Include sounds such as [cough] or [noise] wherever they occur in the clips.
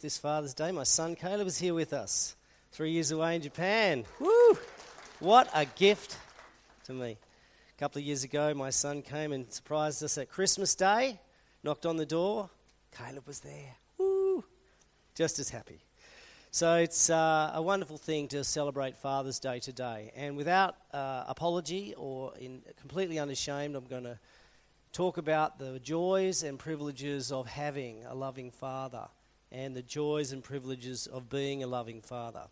this Father's Day. My son Caleb is here with us, three years away in Japan. Woo! What a gift to me. A couple of years ago, my son came and surprised us at Christmas Day, knocked on the door. Caleb was there. Woo! Just as happy. So it's uh, a wonderful thing to celebrate Father's Day today. And without uh, apology or in completely unashamed, I'm going to talk about the joys and privileges of having a loving father and the joys and privileges of being a loving father.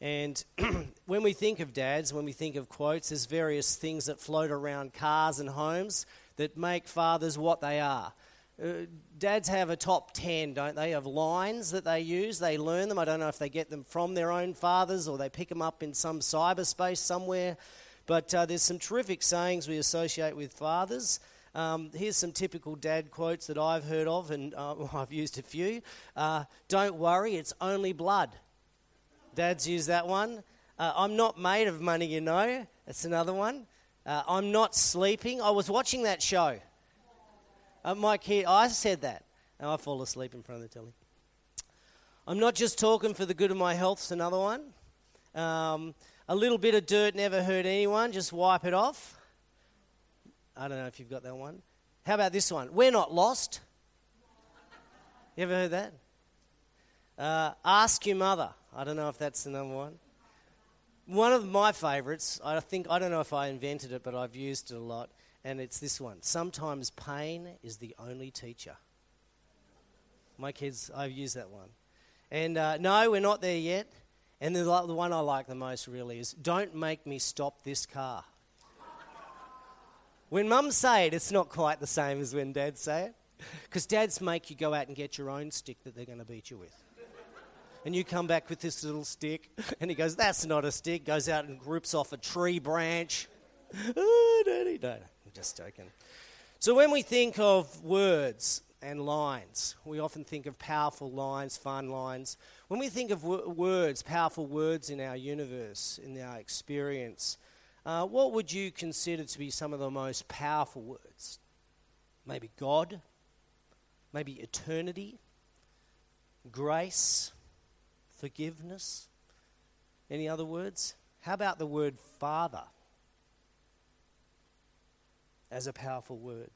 And [clears throat] when we think of dads, when we think of quotes, there's various things that float around cars and homes that make fathers what they are. Uh, dads have a top 10, don't they, of lines that they use. They learn them. I don't know if they get them from their own fathers or they pick them up in some cyberspace somewhere. But uh, there's some terrific sayings we associate with fathers. Um, here's some typical dad quotes that I've heard of, and uh, [laughs] I've used a few. Uh, Don't worry, it's only blood. Dads use that one. Uh, I'm not made of money, you know. That's another one. Uh, I'm not sleeping. I was watching that show. Uh, my kid, I said that. And I fall asleep in front of the telly. I'm not just talking for the good of my health, it's another one. Um, a little bit of dirt never hurt anyone, just wipe it off. I don't know if you've got that one. How about this one? We're not lost. You ever heard that? Uh, ask your mother. I don't know if that's the number one. One of my favourites, I think, I don't know if I invented it, but I've used it a lot, and it's this one. Sometimes pain is the only teacher. My kids, I've used that one. And uh, no, we're not there yet. And the, the one I like the most really is don't make me stop this car. When mums say it, it's not quite the same as when dads say it. Because dads make you go out and get your own stick that they're going to beat you with. And you come back with this little stick, and he goes, That's not a stick. Goes out and grips off a tree branch. [laughs] Oh, daddy. No, I'm just joking. So when we think of words and lines, we often think of powerful lines, fun lines. When we think of w- words, powerful words in our universe, in our experience, uh, what would you consider to be some of the most powerful words? Maybe God, maybe eternity, grace, forgiveness. Any other words? How about the word Father as a powerful word?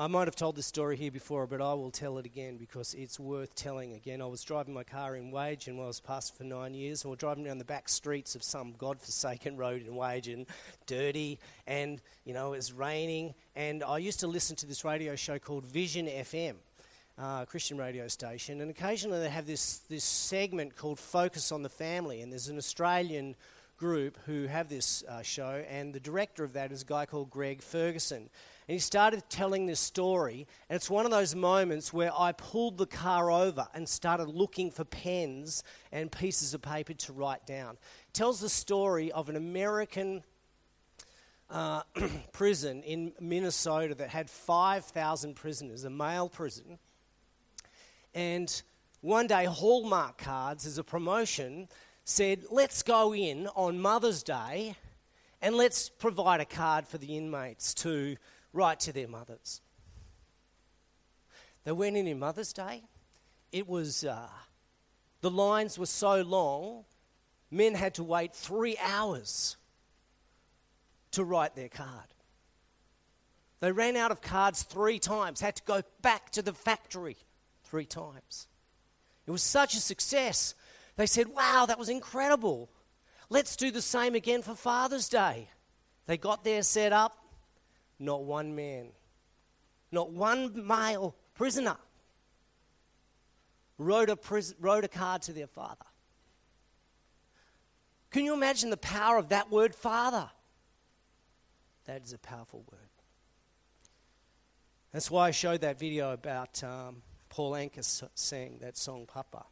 I might have told this story here before, but I will tell it again because it's worth telling again. I was driving my car in Wagin while I was pastor for nine years, and we are driving down the back streets of some godforsaken road in Wagin, dirty, and you know it was raining. And I used to listen to this radio show called Vision FM. Uh, Christian radio station, and occasionally they have this, this segment called Focus on the Family, and there's an Australian group who have this uh, show, and the director of that is a guy called Greg Ferguson. And he started telling this story. And it's one of those moments where I pulled the car over and started looking for pens and pieces of paper to write down. It tells the story of an American uh, [clears throat] prison in Minnesota that had 5,000 prisoners, a male prison. And one day, Hallmark cards, as a promotion, said, Let's go in on Mother's Day and let's provide a card for the inmates to right to their mothers. They went in in Mother's Day. It was, uh, the lines were so long, men had to wait three hours to write their card. They ran out of cards three times, had to go back to the factory three times. It was such a success. They said, Wow, that was incredible. Let's do the same again for Father's Day. They got there set up, not one man, not one male prisoner wrote a, pris- wrote a card to their father. Can you imagine the power of that word, father? That is a powerful word. That's why I showed that video about um, Paul Anka saying that song, Papa.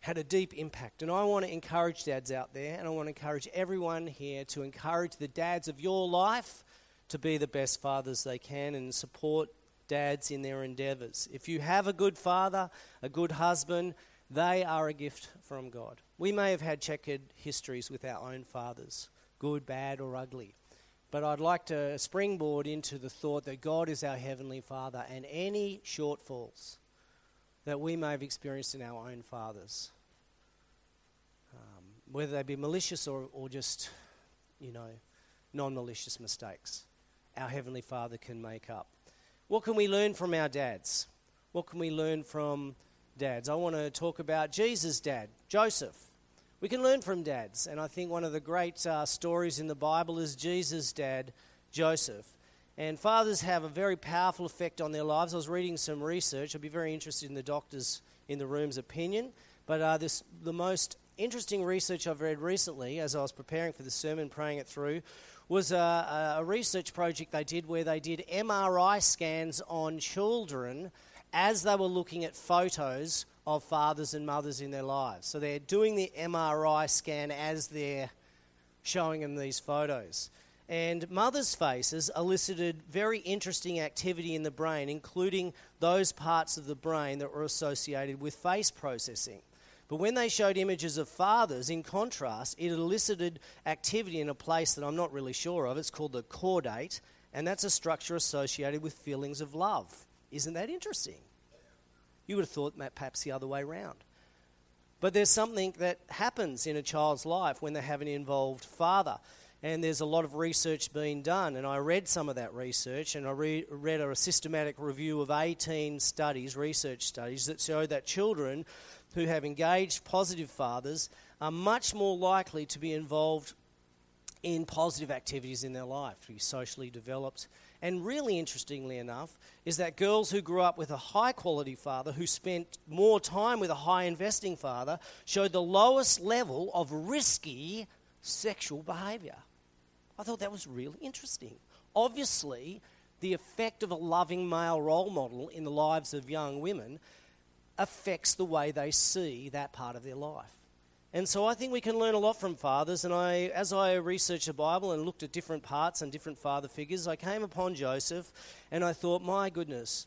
Had a deep impact. And I want to encourage dads out there, and I want to encourage everyone here to encourage the dads of your life to be the best fathers they can and support dads in their endeavors. If you have a good father, a good husband, they are a gift from God. We may have had checkered histories with our own fathers, good, bad, or ugly. But I'd like to springboard into the thought that God is our Heavenly Father, and any shortfalls that we may have experienced in our own fathers. Um, whether they be malicious or, or just, you know, non malicious mistakes, our Heavenly Father can make up. What can we learn from our dads? What can we learn from dads? I want to talk about Jesus' dad, Joseph. We can learn from dads, and I think one of the great uh, stories in the Bible is Jesus' dad, Joseph. And fathers have a very powerful effect on their lives. I was reading some research. I'd be very interested in the doctors in the room's opinion. But uh, this, the most interesting research I've read recently, as I was preparing for the sermon, praying it through, was a, a research project they did where they did MRI scans on children as they were looking at photos of fathers and mothers in their lives. So they're doing the MRI scan as they're showing them these photos. And mothers' faces elicited very interesting activity in the brain, including those parts of the brain that were associated with face processing. But when they showed images of fathers, in contrast, it elicited activity in a place that I'm not really sure of. It's called the caudate, and that's a structure associated with feelings of love. Isn't that interesting? You would have thought perhaps the other way around. But there's something that happens in a child's life when they have an involved father and there's a lot of research being done. And I read some of that research, and I re- read a systematic review of 18 studies, research studies, that show that children who have engaged positive fathers are much more likely to be involved in positive activities in their life, to be socially developed. And really interestingly enough, is that girls who grew up with a high quality father, who spent more time with a high investing father, showed the lowest level of risky sexual behavior. I thought that was really interesting. Obviously, the effect of a loving male role model in the lives of young women affects the way they see that part of their life. And so I think we can learn a lot from fathers. And I, as I researched the Bible and looked at different parts and different father figures, I came upon Joseph and I thought, my goodness,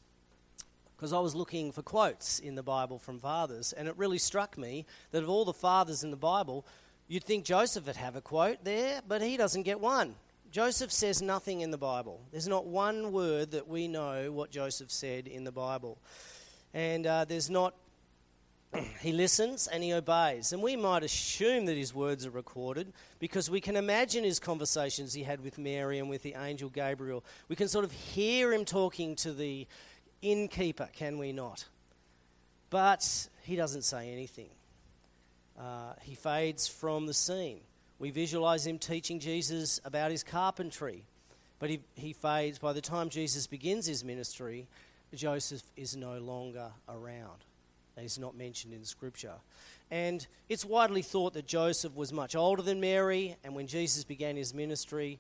because I was looking for quotes in the Bible from fathers. And it really struck me that of all the fathers in the Bible, You'd think Joseph would have a quote there, but he doesn't get one. Joseph says nothing in the Bible. There's not one word that we know what Joseph said in the Bible. And uh, there's not, [clears throat] he listens and he obeys. And we might assume that his words are recorded because we can imagine his conversations he had with Mary and with the angel Gabriel. We can sort of hear him talking to the innkeeper, can we not? But he doesn't say anything uh, he fades from the scene. We visualize him teaching Jesus about his carpentry, but he, he fades. By the time Jesus begins his ministry, Joseph is no longer around. He's not mentioned in Scripture. And it's widely thought that Joseph was much older than Mary, and when Jesus began his ministry,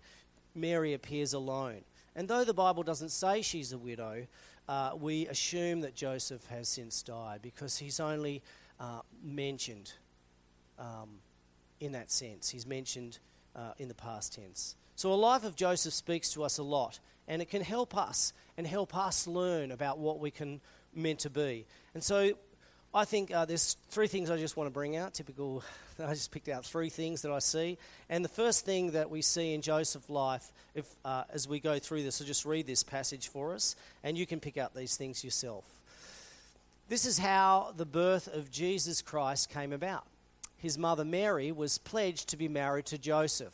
Mary appears alone. And though the Bible doesn't say she's a widow, uh, we assume that Joseph has since died because he's only uh, mentioned um, in that sense. He's mentioned uh, in the past tense. So, a life of Joseph speaks to us a lot, and it can help us and help us learn about what we can meant to be. And so, I think uh, there's three things I just want to bring out. Typical, I just picked out three things that I see. And the first thing that we see in Joseph's life, if, uh, as we go through this, I'll just read this passage for us, and you can pick out these things yourself. This is how the birth of Jesus Christ came about his mother Mary, was pledged to be married to Joseph.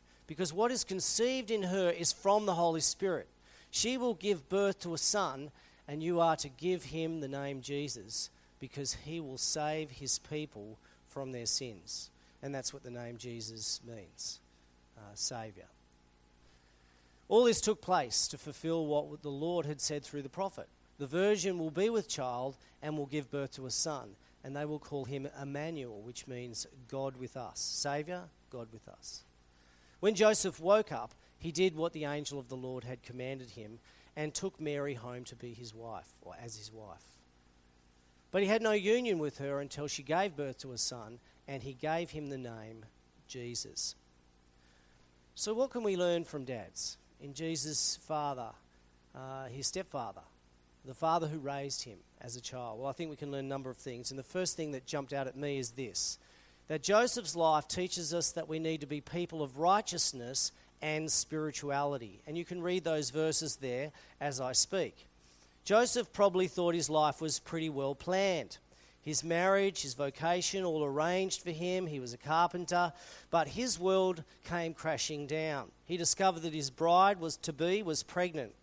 because what is conceived in her is from the Holy Spirit. She will give birth to a son, and you are to give him the name Jesus, because he will save his people from their sins. And that's what the name Jesus means uh, Saviour. All this took place to fulfill what the Lord had said through the prophet. The virgin will be with child and will give birth to a son and they will call him Emmanuel, which means God with us. Saviour, God with us. When Joseph woke up, he did what the angel of the Lord had commanded him and took Mary home to be his wife, or as his wife. But he had no union with her until she gave birth to a son, and he gave him the name Jesus. So, what can we learn from dads? In Jesus' father, uh, his stepfather, the father who raised him as a child? Well, I think we can learn a number of things. And the first thing that jumped out at me is this that Joseph's life teaches us that we need to be people of righteousness and spirituality. And you can read those verses there as I speak. Joseph probably thought his life was pretty well planned. His marriage, his vocation, all arranged for him. He was a carpenter, but his world came crashing down. He discovered that his bride was to be was pregnant.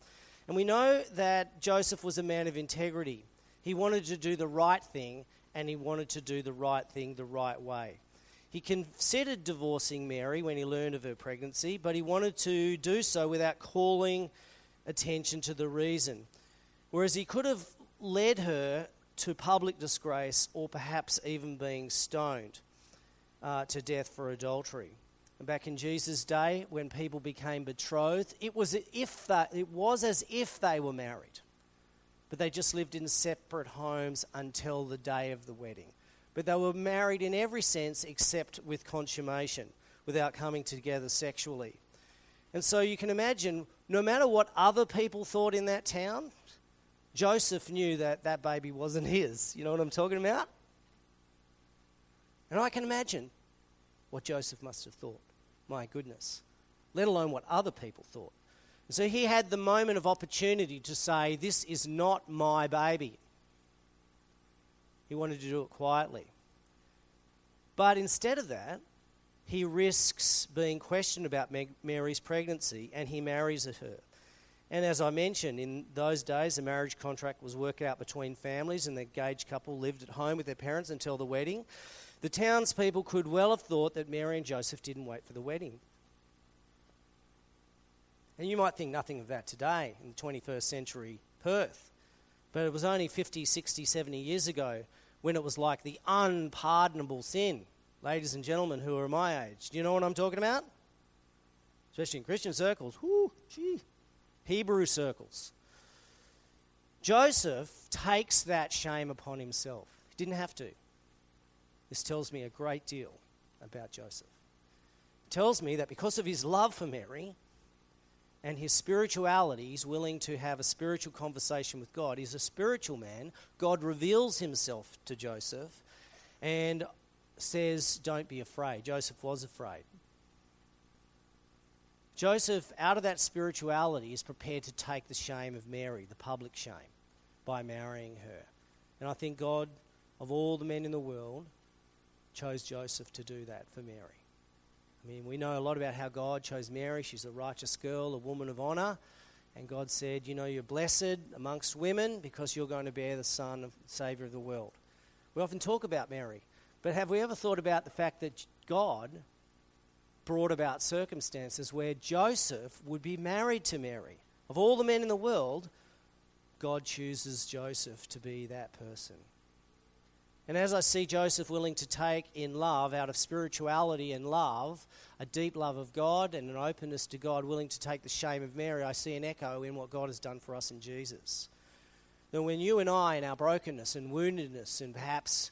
And we know that Joseph was a man of integrity. He wanted to do the right thing, and he wanted to do the right thing the right way. He considered divorcing Mary when he learned of her pregnancy, but he wanted to do so without calling attention to the reason. Whereas he could have led her to public disgrace or perhaps even being stoned uh, to death for adultery. Back in Jesus' day, when people became betrothed, it was, if they, it was as if they were married, but they just lived in separate homes until the day of the wedding. But they were married in every sense except with consummation, without coming together sexually. And so you can imagine, no matter what other people thought in that town, Joseph knew that that baby wasn't his. You know what I'm talking about? And I can imagine what Joseph must have thought. My goodness. Let alone what other people thought. So he had the moment of opportunity to say, This is not my baby. He wanted to do it quietly. But instead of that, he risks being questioned about Mary's pregnancy and he marries her. And as I mentioned, in those days, a marriage contract was worked out between families, and the engaged couple lived at home with their parents until the wedding. The townspeople could well have thought that Mary and Joseph didn't wait for the wedding. And you might think nothing of that today in the 21st century Perth. But it was only 50, 60, 70 years ago when it was like the unpardonable sin. Ladies and gentlemen who are my age, do you know what I'm talking about? Especially in Christian circles. Whoo, gee. Hebrew circles. Joseph takes that shame upon himself. He didn't have to. This tells me a great deal about Joseph. It tells me that because of his love for Mary and his spirituality, he's willing to have a spiritual conversation with God. He's a spiritual man. God reveals himself to Joseph and says, Don't be afraid. Joseph was afraid. Joseph, out of that spirituality, is prepared to take the shame of Mary, the public shame, by marrying her. And I think God, of all the men in the world, chose Joseph to do that for Mary. I mean, we know a lot about how God chose Mary. She's a righteous girl, a woman of honor. And God said, You know, you're blessed amongst women because you're going to bear the Son of Savior of the world. We often talk about Mary, but have we ever thought about the fact that God brought about circumstances where Joseph would be married to Mary. Of all the men in the world, God chooses Joseph to be that person. And as I see Joseph willing to take in love, out of spirituality and love, a deep love of God and an openness to God, willing to take the shame of Mary, I see an echo in what God has done for us in Jesus. That when you and I, in our brokenness and woundedness and perhaps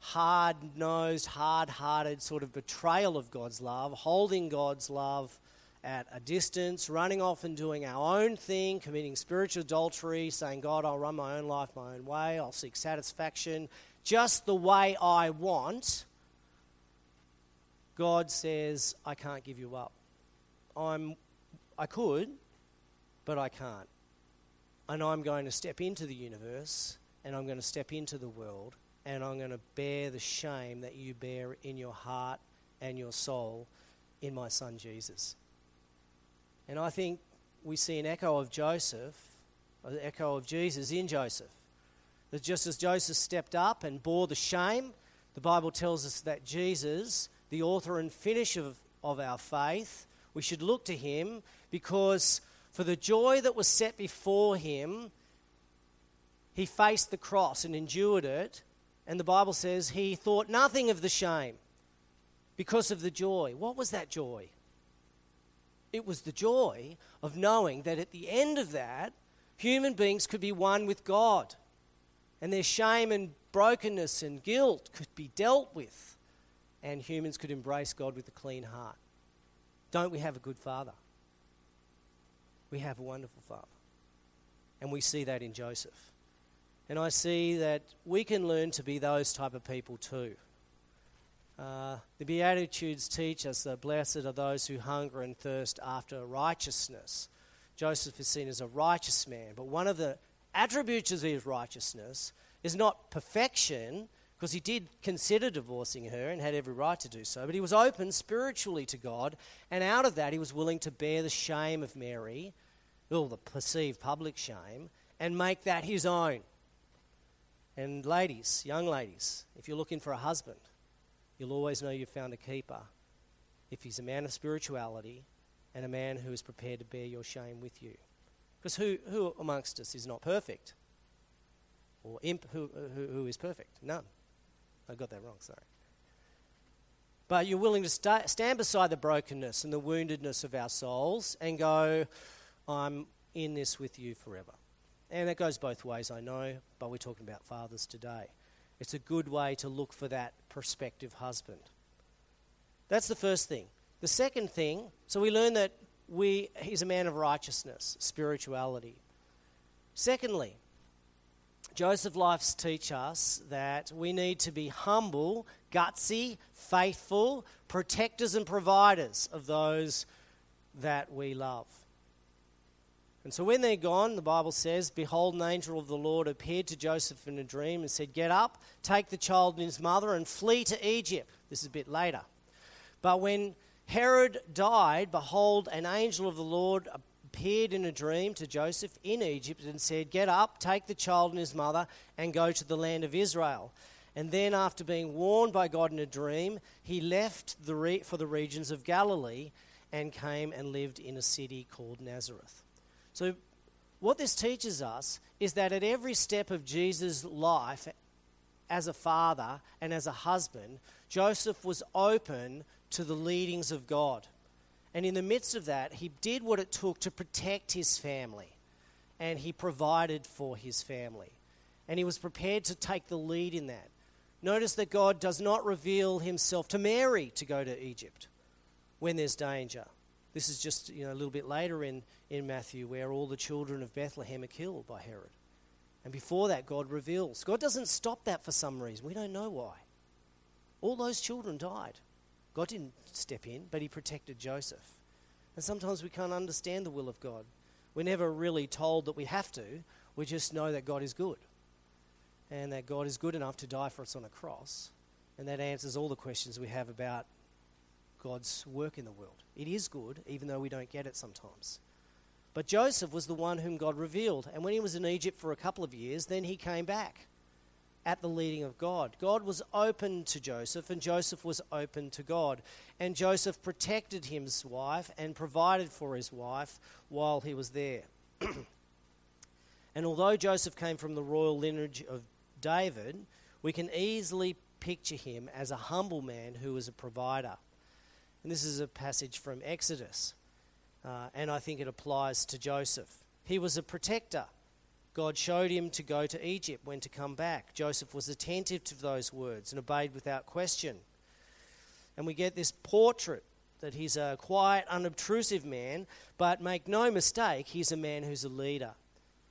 hard nosed, hard hearted sort of betrayal of God's love, holding God's love at a distance, running off and doing our own thing, committing spiritual adultery, saying, God, I'll run my own life my own way, I'll seek satisfaction just the way I want. God says, I can't give you up. I'm, I could, but I can't. And I'm going to step into the universe and I'm going to step into the world and I'm going to bear the shame that you bear in your heart and your soul in my son Jesus. And I think we see an echo of Joseph, an echo of Jesus in Joseph. That just as Joseph stepped up and bore the shame, the Bible tells us that Jesus, the author and finisher of, of our faith, we should look to him because for the joy that was set before him, he faced the cross and endured it and the Bible says he thought nothing of the shame because of the joy. What was that joy? It was the joy of knowing that at the end of that, human beings could be one with God. And their shame and brokenness and guilt could be dealt with, and humans could embrace God with a clean heart. Don't we have a good father? We have a wonderful father. And we see that in Joseph. And I see that we can learn to be those type of people too. Uh, the Beatitudes teach us that blessed are those who hunger and thirst after righteousness. Joseph is seen as a righteous man, but one of the attributes of his righteousness is not perfection, because he did consider divorcing her and had every right to do so, but he was open spiritually to God, and out of that he was willing to bear the shame of Mary, well, the perceived public shame, and make that his own. And ladies, young ladies, if you're looking for a husband, you'll always know you've found a keeper if he's a man of spirituality and a man who is prepared to bear your shame with you. Because who, who amongst us is not perfect? Or imp, who, who, who is perfect? None. I got that wrong, sorry. But you're willing to st- stand beside the brokenness and the woundedness of our souls and go, I'm in this with you forever. And it goes both ways, I know, but we're talking about fathers today. It's a good way to look for that prospective husband. That's the first thing. The second thing, so we learn that we, he's a man of righteousness, spirituality. Secondly, Joseph Life's teach us that we need to be humble, gutsy, faithful, protectors and providers of those that we love. And so when they're gone, the Bible says, Behold, an angel of the Lord appeared to Joseph in a dream and said, Get up, take the child and his mother, and flee to Egypt. This is a bit later. But when Herod died, behold, an angel of the Lord appeared in a dream to Joseph in Egypt and said, Get up, take the child and his mother, and go to the land of Israel. And then, after being warned by God in a dream, he left the re- for the regions of Galilee and came and lived in a city called Nazareth. So, what this teaches us is that at every step of Jesus' life as a father and as a husband, Joseph was open to the leadings of God. And in the midst of that, he did what it took to protect his family. And he provided for his family. And he was prepared to take the lead in that. Notice that God does not reveal himself to Mary to go to Egypt when there's danger. This is just you know, a little bit later in, in Matthew where all the children of Bethlehem are killed by Herod. And before that, God reveals. God doesn't stop that for some reason. We don't know why. All those children died. God didn't step in, but He protected Joseph. And sometimes we can't understand the will of God. We're never really told that we have to, we just know that God is good. And that God is good enough to die for us on a cross. And that answers all the questions we have about God's work in the world. It is good, even though we don't get it sometimes. But Joseph was the one whom God revealed. And when he was in Egypt for a couple of years, then he came back at the leading of God. God was open to Joseph, and Joseph was open to God. And Joseph protected his wife and provided for his wife while he was there. [clears throat] and although Joseph came from the royal lineage of David, we can easily picture him as a humble man who was a provider. And this is a passage from Exodus, uh, and I think it applies to Joseph. He was a protector. God showed him to go to Egypt when to come back. Joseph was attentive to those words and obeyed without question. And we get this portrait that he's a quiet, unobtrusive man, but make no mistake, he's a man who's a leader,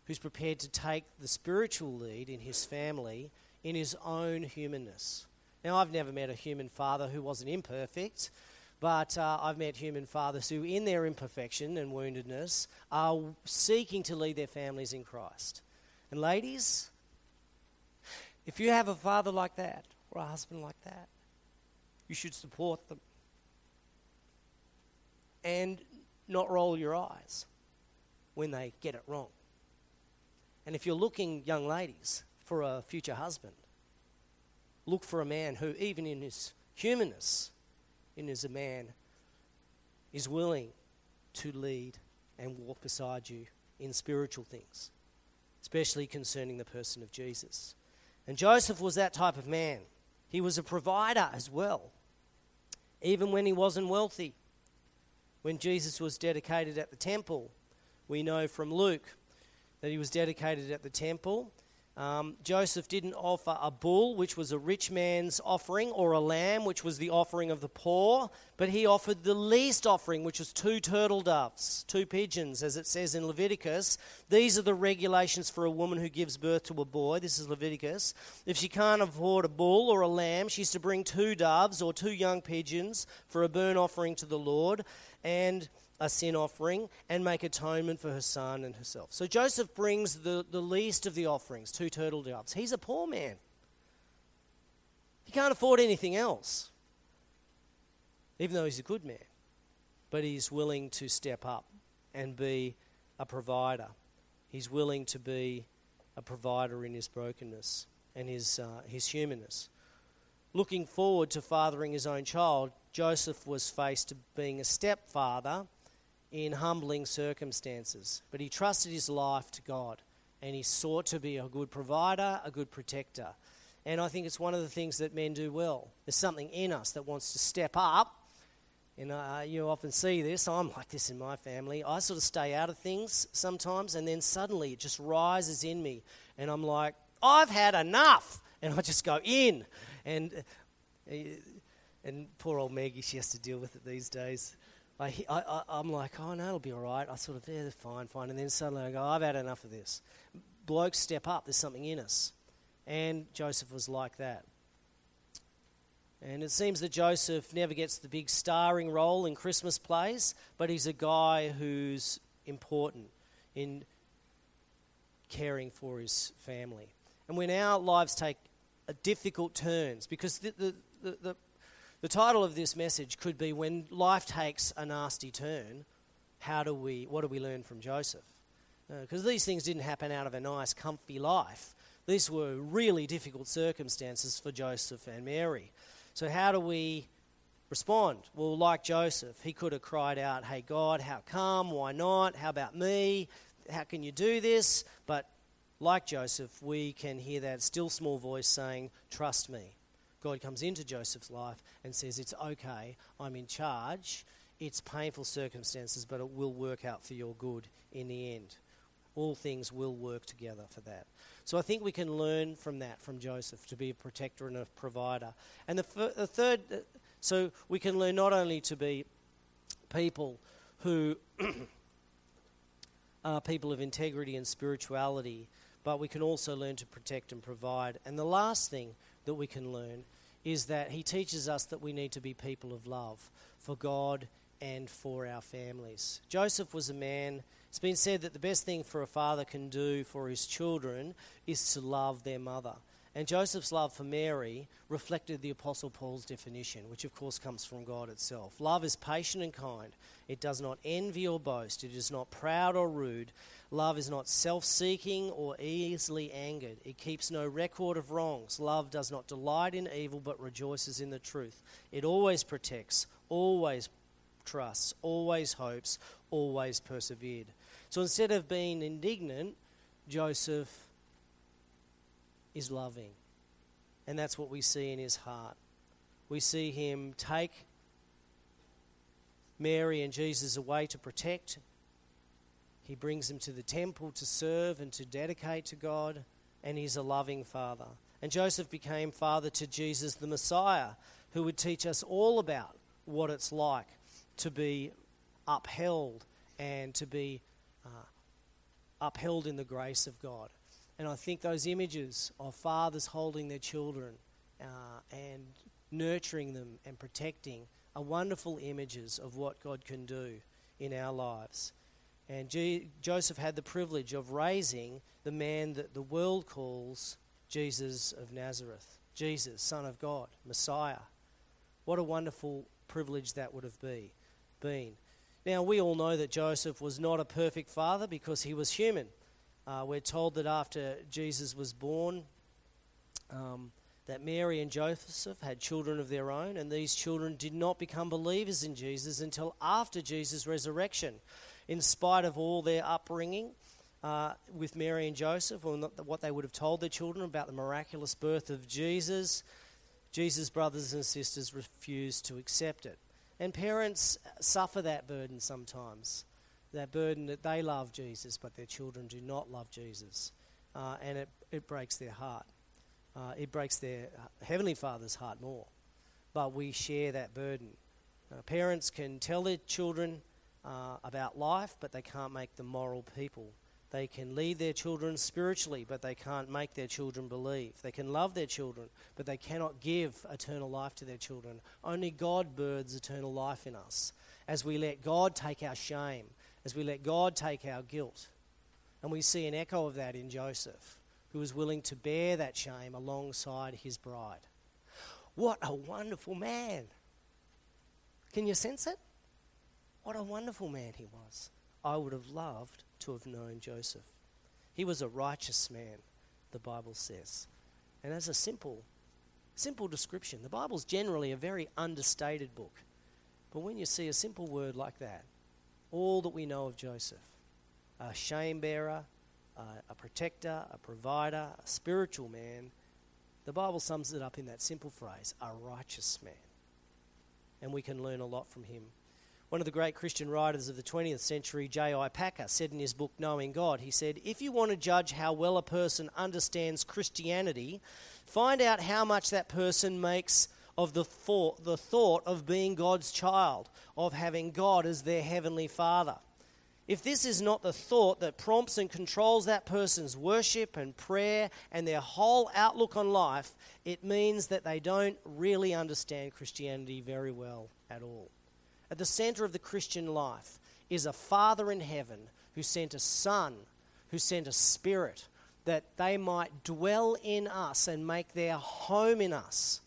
who's prepared to take the spiritual lead in his family in his own humanness. Now, I've never met a human father who wasn't imperfect, but uh, I've met human fathers who, in their imperfection and woundedness, are seeking to lead their families in Christ. And, ladies, if you have a father like that or a husband like that, you should support them and not roll your eyes when they get it wrong. And if you're looking, young ladies, for a future husband, look for a man who, even in his humanness, in as a man is willing to lead and walk beside you in spiritual things, especially concerning the person of Jesus. And Joseph was that type of man. He was a provider as well, even when he wasn't wealthy. When Jesus was dedicated at the temple, we know from Luke that he was dedicated at the temple Um, Joseph didn't offer a bull, which was a rich man's offering, or a lamb, which was the offering of the poor, but he offered the least offering, which was two turtle doves, two pigeons, as it says in Leviticus. These are the regulations for a woman who gives birth to a boy. This is Leviticus. If she can't afford a bull or a lamb, she's to bring two doves or two young pigeons for a burnt offering to the Lord. And a sin offering and make atonement for her son and herself. So Joseph brings the, the least of the offerings, two turtle doves. He's a poor man. He can't afford anything else, even though he's a good man. But he's willing to step up and be a provider. He's willing to be a provider in his brokenness and his, uh, his humanness. Looking forward to fathering his own child, Joseph was faced to being a stepfather in humbling circumstances, but he trusted his life to God and he sought to be a good provider, a good protector. And I think it's one of the things that men do well. There's something in us that wants to step up. And uh, you often see this. I'm like this in my family. I sort of stay out of things sometimes, and then suddenly it just rises in me. And I'm like, I've had enough. And I just go in. And, uh, and poor old Maggie, she has to deal with it these days. I, I, I'm like, oh no, it'll be all right. I sort of, yeah, they're fine, fine. And then suddenly I go, I've had enough of this. Blokes step up, there's something in us. And Joseph was like that. And it seems that Joseph never gets the big starring role in Christmas plays, but he's a guy who's important in caring for his family. And when our lives take uh, difficult turns, because the, the, the, the the title of this message could be When Life Takes a Nasty Turn, how do we, what do we learn from Joseph? Because uh, these things didn't happen out of a nice, comfy life. These were really difficult circumstances for Joseph and Mary. So, how do we respond? Well, like Joseph, he could have cried out, Hey, God, how come? Why not? How about me? How can you do this? But like Joseph, we can hear that still small voice saying, Trust me. God comes into Joseph's life and says, It's okay, I'm in charge. It's painful circumstances, but it will work out for your good in the end. All things will work together for that. So I think we can learn from that, from Joseph, to be a protector and a provider. And the, f- the third, uh, so we can learn not only to be people who [clears throat] are people of integrity and spirituality, but we can also learn to protect and provide. And the last thing that we can learn is that he teaches us that we need to be people of love for God and for our families. Joseph was a man, it's been said that the best thing for a father can do for his children is to love their mother. And Joseph's love for Mary reflected the Apostle Paul's definition, which of course comes from God itself. Love is patient and kind. It does not envy or boast. It is not proud or rude. Love is not self seeking or easily angered. It keeps no record of wrongs. Love does not delight in evil but rejoices in the truth. It always protects, always trusts, always hopes, always persevered. So instead of being indignant, Joseph is loving. And that's what we see in his heart. We see him take Mary and Jesus away to protect he brings them to the temple to serve and to dedicate to God, and he's a loving father. And Joseph became father to Jesus, the Messiah, who would teach us all about what it's like to be upheld and to be uh, upheld in the grace of God. And I think those images of fathers holding their children uh, and nurturing them and protecting are wonderful images of what God can do in our lives. And G- Joseph had the privilege of raising the man that the world calls Jesus of Nazareth, Jesus, Son of God, Messiah. What a wonderful privilege that would have be, been. Now, we all know that Joseph was not a perfect father because he was human. Uh, we're told that after Jesus was born, um, that Mary and Joseph had children of their own, and these children did not become believers in Jesus until after Jesus' resurrection in spite of all their upbringing uh, with Mary and Joseph, or what they would have told their children about the miraculous birth of Jesus, Jesus' brothers and sisters refused to accept it. And parents suffer that burden sometimes that burden that they love Jesus, but their children do not love Jesus. uh, and it, it breaks their heart. Uh, it breaks their Heavenly Father's heart more. But we share that burden. Uh, parents can tell their children uh, about life, but they can't make them moral people. They can lead their children spiritually, but they can't make their children believe. They can love their children, but they cannot give eternal life to their children. Only God births eternal life in us as we let God take our shame, as we let God take our guilt. And we see an echo of that in Joseph, who was willing to bear that shame alongside his bride. What a wonderful man! Can you sense it? What a wonderful man he was. I would have loved to have known Joseph. He was a righteous man, the Bible says. And as a simple, simple description, the Bible's generally a very understated book. But when you see a simple word like that, all that we know of Joseph, a shame bearer, uh, a protector, a provider, a spiritual man, the Bible sums it up in that simple phrase a righteous man. And we can learn a lot from him. One of the great Christian writers of the 20th century, J.I. Packer, said in his book Knowing God, he said, If you want to judge how well a person understands Christianity, find out how much that person makes of the thought, the thought of being God's child, of having God as their heavenly Father. If this is not the thought that prompts and controls that person's worship and prayer and their whole outlook on life, it means that they don't really understand Christianity very well at all. At the center of the Christian life is a Father in heaven who sent a Son, who sent a Spirit, that they might dwell in us and make their home in us.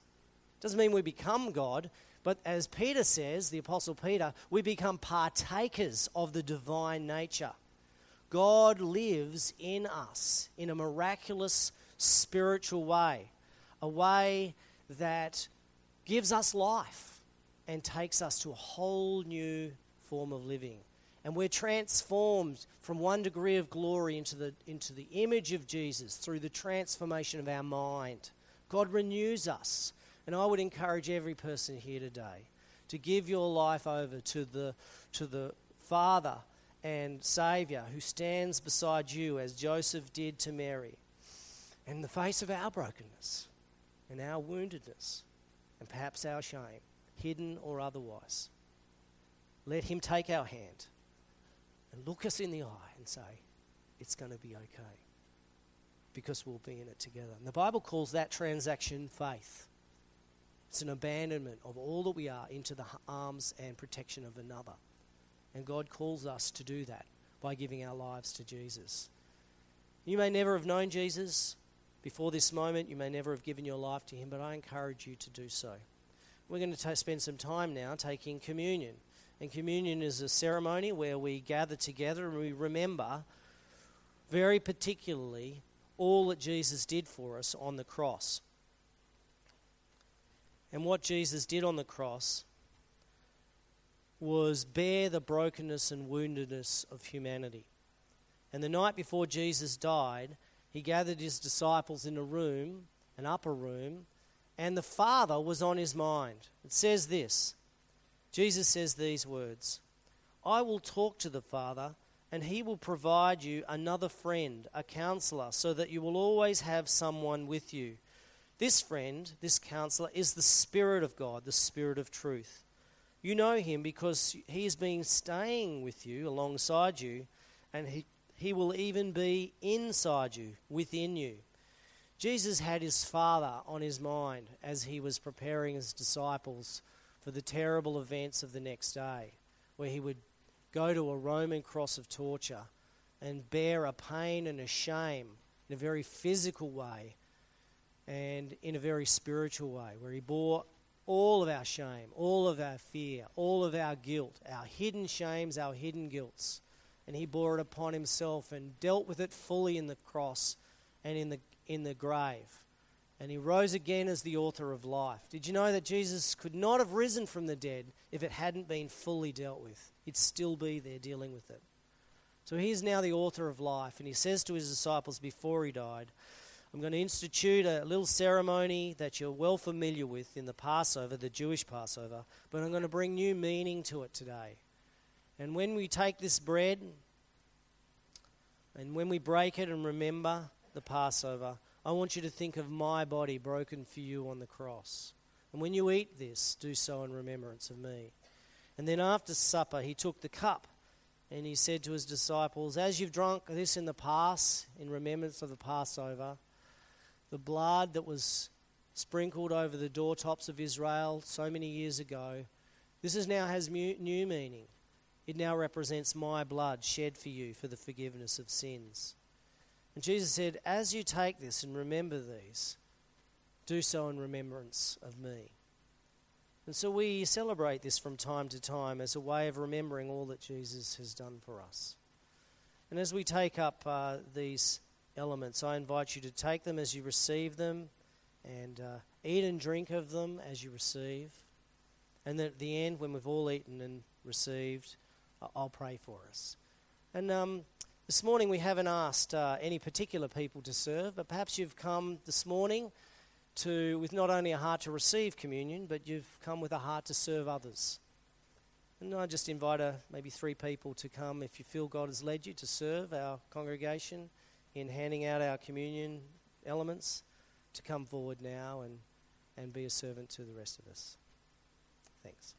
Doesn't mean we become God, but as Peter says, the Apostle Peter, we become partakers of the divine nature. God lives in us in a miraculous spiritual way, a way that gives us life and takes us to a whole new form of living. And we're transformed from one degree of glory into the, into the image of Jesus through the transformation of our mind. God renews us. And I would encourage every person here today to give your life over to the, to the Father and Saviour who stands beside you as Joseph did to Mary. In the face of our brokenness and our woundedness and perhaps our shame hidden or otherwise. Let Him take our hand and look us in the eye and say, It's going to be okay because we'll be in it together. And the Bible calls that transaction faith. It's an abandonment of all that we are into the arms and protection of another. And God calls us to do that by giving our lives to Jesus. You may never have known Jesus before this moment, you may never have given your life to Him, but I encourage you to do so we're going to t- spend some time now taking communion. And communion is a ceremony where we gather together and we remember very particularly all that Jesus did for us on the cross. And what Jesus did on the cross was bear the brokenness and woundedness of humanity. And the night before Jesus died, he gathered his disciples in a room, an upper room, and the Father was on his mind. It says this Jesus says these words I will talk to the Father, and he will provide you another friend, a counselor, so that you will always have someone with you. This friend, this counselor, is the Spirit of God, the Spirit of truth. You know him because he has been staying with you, alongside you, and he, he will even be inside you, within you. Jesus had his Father on his mind as he was preparing his disciples for the terrible events of the next day, where he would go to a Roman cross of torture and bear a pain and a shame in a very physical way and in a very spiritual way, where he bore all of our shame, all of our fear, all of our guilt, our hidden shames, our hidden guilts. And he bore it upon himself and dealt with it fully in the cross and in the in the grave. And he rose again as the author of life. Did you know that Jesus could not have risen from the dead if it hadn't been fully dealt with? He'd still be there dealing with it. So he's now the author of life, and he says to his disciples before he died, I'm going to institute a little ceremony that you're well familiar with in the Passover, the Jewish Passover, but I'm going to bring new meaning to it today. And when we take this bread, and when we break it and remember, the Passover, I want you to think of my body broken for you on the cross. And when you eat this, do so in remembrance of me. And then after supper, he took the cup and he said to his disciples, As you've drunk this in the past, in remembrance of the Passover, the blood that was sprinkled over the doortops of Israel so many years ago, this is now has new meaning. It now represents my blood shed for you for the forgiveness of sins. And Jesus said, As you take this and remember these, do so in remembrance of me. And so we celebrate this from time to time as a way of remembering all that Jesus has done for us. And as we take up uh, these elements, I invite you to take them as you receive them and uh, eat and drink of them as you receive. And then at the end, when we've all eaten and received, I'll pray for us. And um, this morning we haven't asked uh, any particular people to serve, but perhaps you've come this morning to with not only a heart to receive communion, but you've come with a heart to serve others. And I just invite a, maybe three people to come if you feel God has led you to serve our congregation in handing out our communion elements to come forward now and, and be a servant to the rest of us. Thanks.